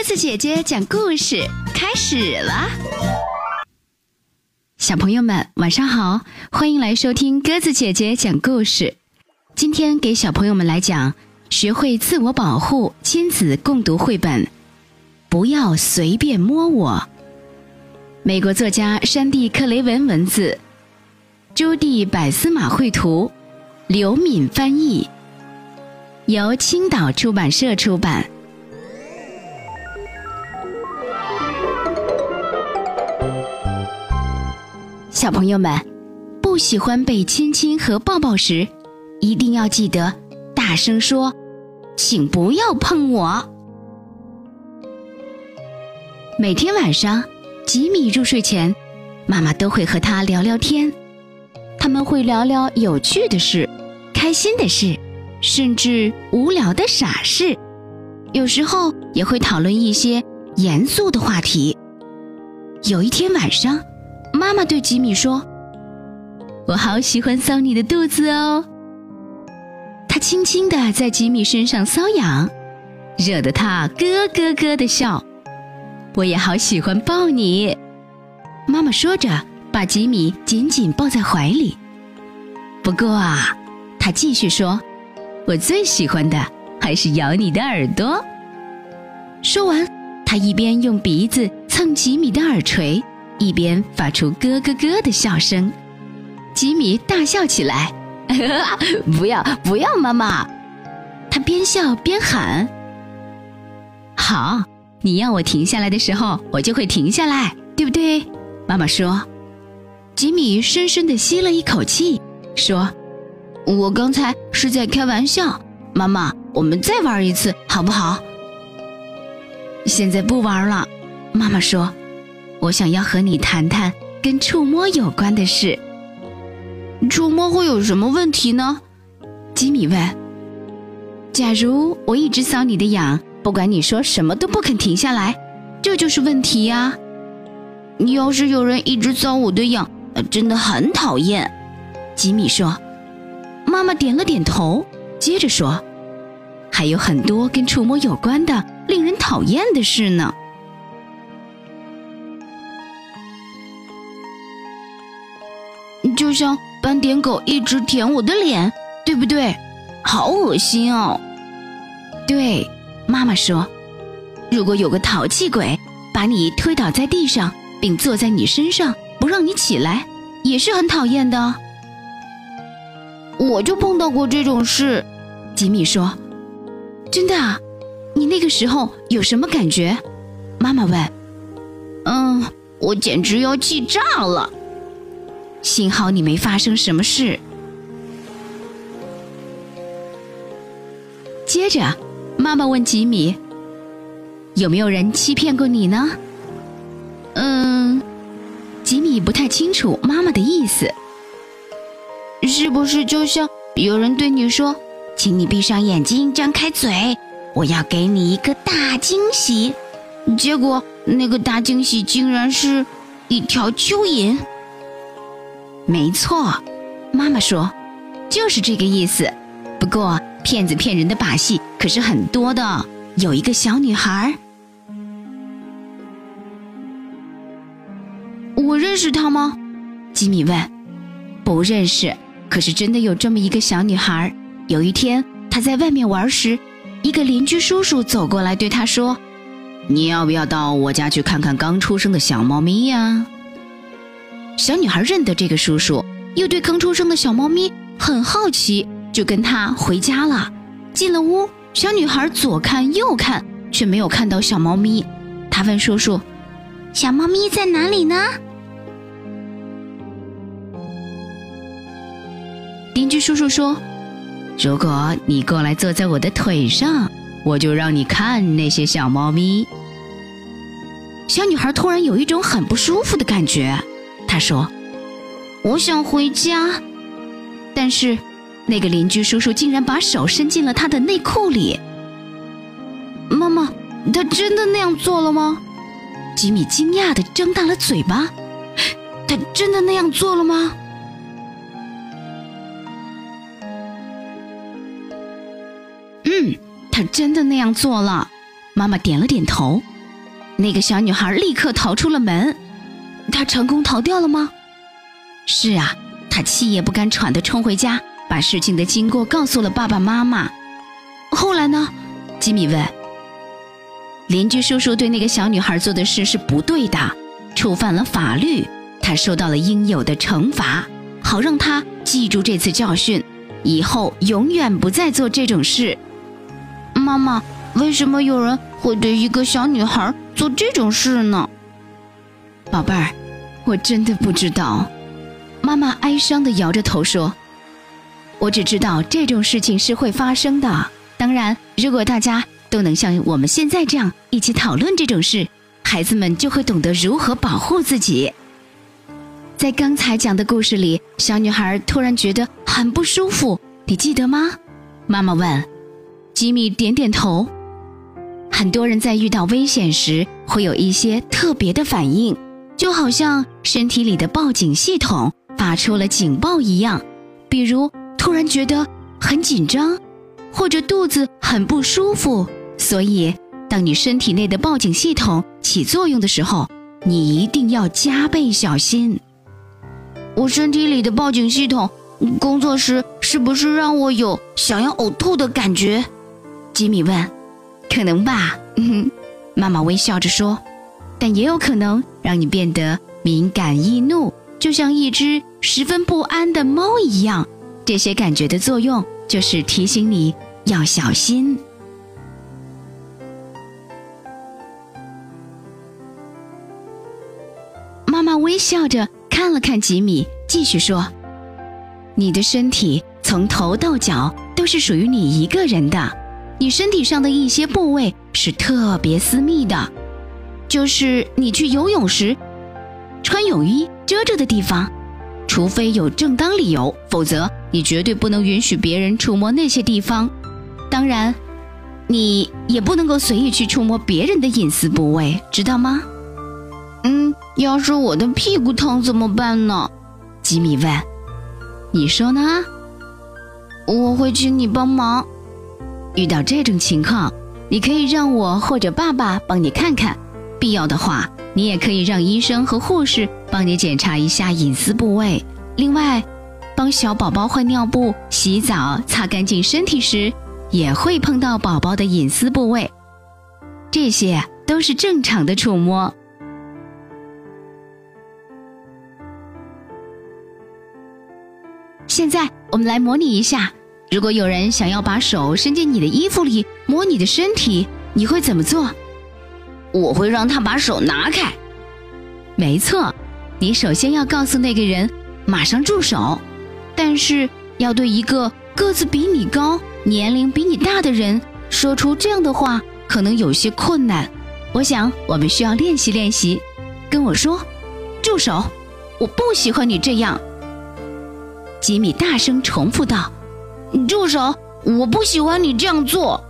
鸽子姐姐讲故事开始了，小朋友们晚上好，欢迎来收听鸽子姐姐讲故事。今天给小朋友们来讲学会自我保护亲子共读绘本，不要随便摸我。美国作家山地克雷文文字，朱蒂百思马绘图，刘敏翻译，由青岛出版社出版。小朋友们，不喜欢被亲亲和抱抱时，一定要记得大声说：“请不要碰我。”每天晚上，吉米入睡前，妈妈都会和他聊聊天。他们会聊聊有趣的事、开心的事，甚至无聊的傻事。有时候也会讨论一些严肃的话题。有一天晚上。妈妈对吉米说：“我好喜欢搔你的肚子哦。”他轻轻地在吉米身上搔痒，惹得他咯咯咯的笑。我也好喜欢抱你，妈妈说着，把吉米紧紧抱在怀里。不过啊，他继续说：“我最喜欢的还是咬你的耳朵。”说完，他一边用鼻子蹭吉米的耳垂。一边发出咯咯咯的笑声，吉米大笑起来。不 要不要，妈妈！他边笑边喊：“好，你要我停下来的时候，我就会停下来，对不对？”妈妈说。吉米深深地吸了一口气，说：“我刚才是在开玩笑，妈妈，我们再玩一次好不好？”现在不玩了，妈妈说。我想要和你谈谈跟触摸有关的事。触摸会有什么问题呢？吉米问。假如我一直搔你的痒，不管你说什么都不肯停下来，这就是问题呀。你要是有人一直搔我的痒，真的很讨厌。吉米说。妈妈点了点头，接着说：“还有很多跟触摸有关的令人讨厌的事呢。”就像斑点狗一直舔我的脸，对不对？好恶心哦！对，妈妈说，如果有个淘气鬼把你推倒在地上，并坐在你身上不让你起来，也是很讨厌的。我就碰到过这种事，吉米说。真的啊？你那个时候有什么感觉？妈妈问。嗯，我简直要气炸了。幸好你没发生什么事。接着，妈妈问吉米：“有没有人欺骗过你呢？”嗯，吉米不太清楚妈妈的意思。是不是就像有人对你说：“请你闭上眼睛，张开嘴，我要给你一个大惊喜。”结果那个大惊喜竟然是一条蚯蚓。没错，妈妈说，就是这个意思。不过，骗子骗人的把戏可是很多的。有一个小女孩，我认识她吗？吉米问。不认识。可是真的有这么一个小女孩。有一天，她在外面玩时，一个邻居叔叔走过来对她说：“你要不要到我家去看看刚出生的小猫咪呀？”小女孩认得这个叔叔，又对刚出生的小猫咪很好奇，就跟他回家了。进了屋，小女孩左看右看，却没有看到小猫咪。她问叔叔：“小猫咪在哪里呢？”邻居叔叔说：“如果你过来坐在我的腿上，我就让你看那些小猫咪。”小女孩突然有一种很不舒服的感觉。他说：“我想回家。”但是，那个邻居叔叔竟然把手伸进了他的内裤里。妈妈，他真的那样做了吗？吉米惊讶的张大了嘴巴。他真的那样做了吗？嗯，他真的那样做了。妈妈点了点头。那个小女孩立刻逃出了门。她成功逃掉了吗？是啊，她气也不敢喘地冲回家，把事情的经过告诉了爸爸妈妈。后来呢？吉米问。邻居叔叔对那个小女孩做的事是不对的，触犯了法律，她受到了应有的惩罚，好让她记住这次教训，以后永远不再做这种事。妈妈，为什么有人会对一个小女孩做这种事呢？宝贝儿，我真的不知道。妈妈哀伤地摇着头说：“我只知道这种事情是会发生的。当然，如果大家……”都能像我们现在这样一起讨论这种事，孩子们就会懂得如何保护自己。在刚才讲的故事里，小女孩突然觉得很不舒服，你记得吗？妈妈问。吉米点点头。很多人在遇到危险时会有一些特别的反应，就好像身体里的报警系统发出了警报一样，比如突然觉得很紧张，或者肚子很不舒服。所以，当你身体内的报警系统起作用的时候，你一定要加倍小心。我身体里的报警系统工作时，是不是让我有想要呕吐的感觉？吉米问。可能吧，嗯妈妈微笑着说。但也有可能让你变得敏感易怒，就像一只十分不安的猫一样。这些感觉的作用就是提醒你要小心。妈妈微笑着看了看吉米，继续说：“你的身体从头到脚都是属于你一个人的。你身体上的一些部位是特别私密的，就是你去游泳时穿泳衣遮着的地方。除非有正当理由，否则你绝对不能允许别人触摸那些地方。当然，你也不能够随意去触摸别人的隐私部位，知道吗？”嗯。要是我的屁股疼怎么办呢？吉米问。你说呢？我会请你帮忙。遇到这种情况，你可以让我或者爸爸帮你看看。必要的话，你也可以让医生和护士帮你检查一下隐私部位。另外，帮小宝宝换尿布、洗澡、擦干净身体时，也会碰到宝宝的隐私部位。这些都是正常的触摸。现在我们来模拟一下，如果有人想要把手伸进你的衣服里摸你的身体，你会怎么做？我会让他把手拿开。没错，你首先要告诉那个人马上住手，但是要对一个个子比你高、年龄比你大的人说出这样的话，可能有些困难。我想我们需要练习练习。跟我说，住手！我不喜欢你这样。吉米大声重复道：“住手！我不喜欢你这样做。”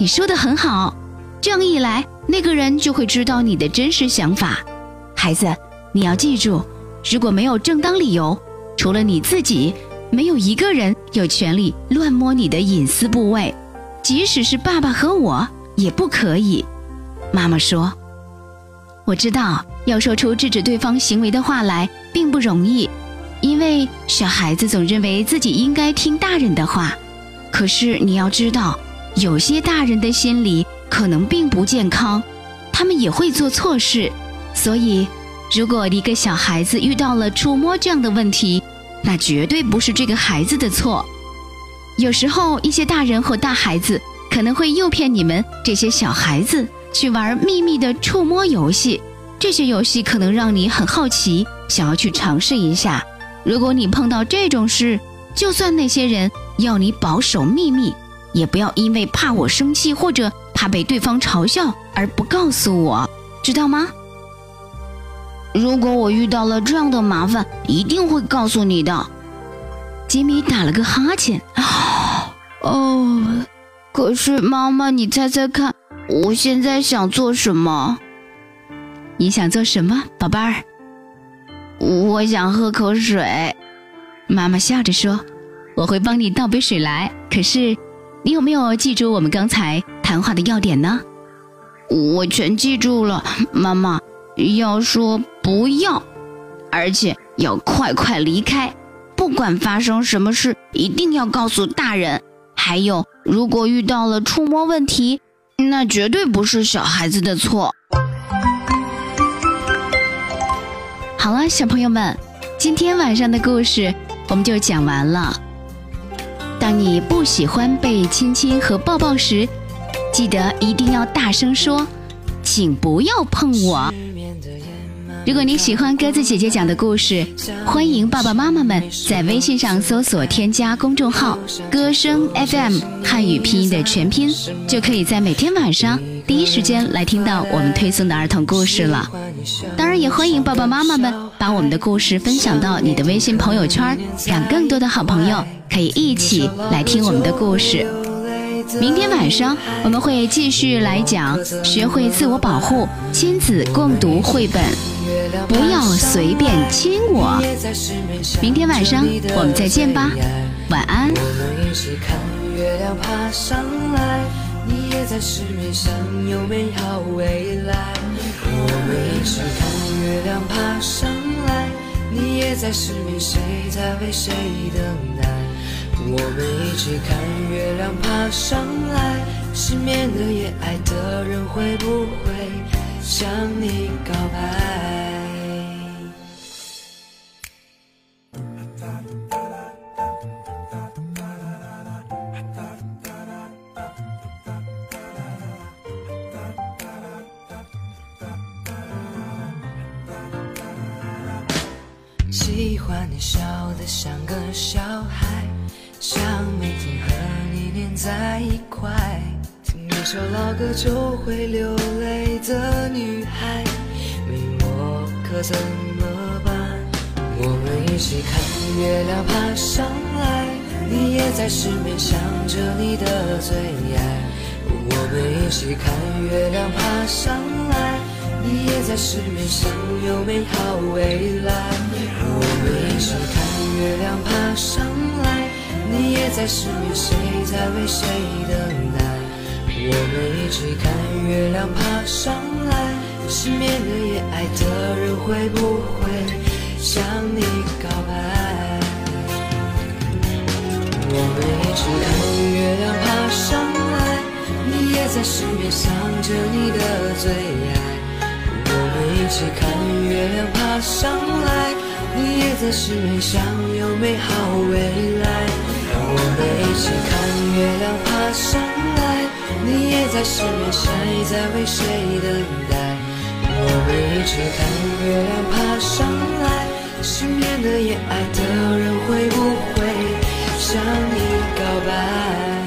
你说的很好，这样一来，那个人就会知道你的真实想法。孩子，你要记住，如果没有正当理由，除了你自己，没有一个人有权利乱摸你的隐私部位，即使是爸爸和我也不可以。妈妈说：“我知道，要说出制止对方行为的话来，并不容易。”因为小孩子总认为自己应该听大人的话，可是你要知道，有些大人的心里可能并不健康，他们也会做错事。所以，如果一个小孩子遇到了触摸这样的问题，那绝对不是这个孩子的错。有时候，一些大人或大孩子可能会诱骗你们这些小孩子去玩秘密的触摸游戏，这些游戏可能让你很好奇，想要去尝试一下。如果你碰到这种事，就算那些人要你保守秘密，也不要因为怕我生气或者怕被对方嘲笑而不告诉我，知道吗？如果我遇到了这样的麻烦，一定会告诉你的。吉米打了个哈欠，哦，可是妈妈，你猜猜看，我现在想做什么？你想做什么，宝贝儿？我想喝口水，妈妈笑着说：“我会帮你倒杯水来。可是，你有没有记住我们刚才谈话的要点呢？我全记住了，妈妈要说不要，而且要快快离开，不管发生什么事，一定要告诉大人。还有，如果遇到了触摸问题，那绝对不是小孩子的错。好了，小朋友们，今天晚上的故事我们就讲完了。当你不喜欢被亲亲和抱抱时，记得一定要大声说：“请不要碰我。”如果你喜欢鸽子姐姐讲的故事，欢迎爸爸妈妈们在微信上搜索添加公众号“歌声 FM” 汉语拼音的全拼，就可以在每天晚上第一时间来听到我们推送的儿童故事了。当然，也欢迎爸爸妈妈们把我们的故事分享到你的微信朋友圈，让更多的好朋友可以一起来听我们的故事。明天晚上我们会继续来讲学会自我保护，亲子共读绘本，不要随便亲我。明天晚上我们再见吧，晚安。你也在失眠，想有美好未来。我们一起看月亮爬上来。你也在失眠，谁在为谁等待？我们一起看月亮爬上来，失眠的夜，爱的人会不会向你告白？喜欢你笑得像个小孩。想每天和你黏在一块，听一首老歌就会流泪的女孩，没我可怎么办？我们一起看月亮爬上来，你也在失眠想着你的最爱。我们一起看月亮爬上来，你也在失眠想有美好未来。我们一起看月亮爬上来。你也在失眠，谁在为谁等待？我们一起看月亮爬上来。失眠的夜，爱的人会不会向你告白？我们一起看月亮爬上来。你也在失眠，想着你的最爱。我们一起看月亮爬上来。你也在失眠，想有美好未来。我们一起看月亮爬上来你也在失眠谁在为谁等待？我们一起看月亮爬上来失眠的夜爱的人会不会向你告白？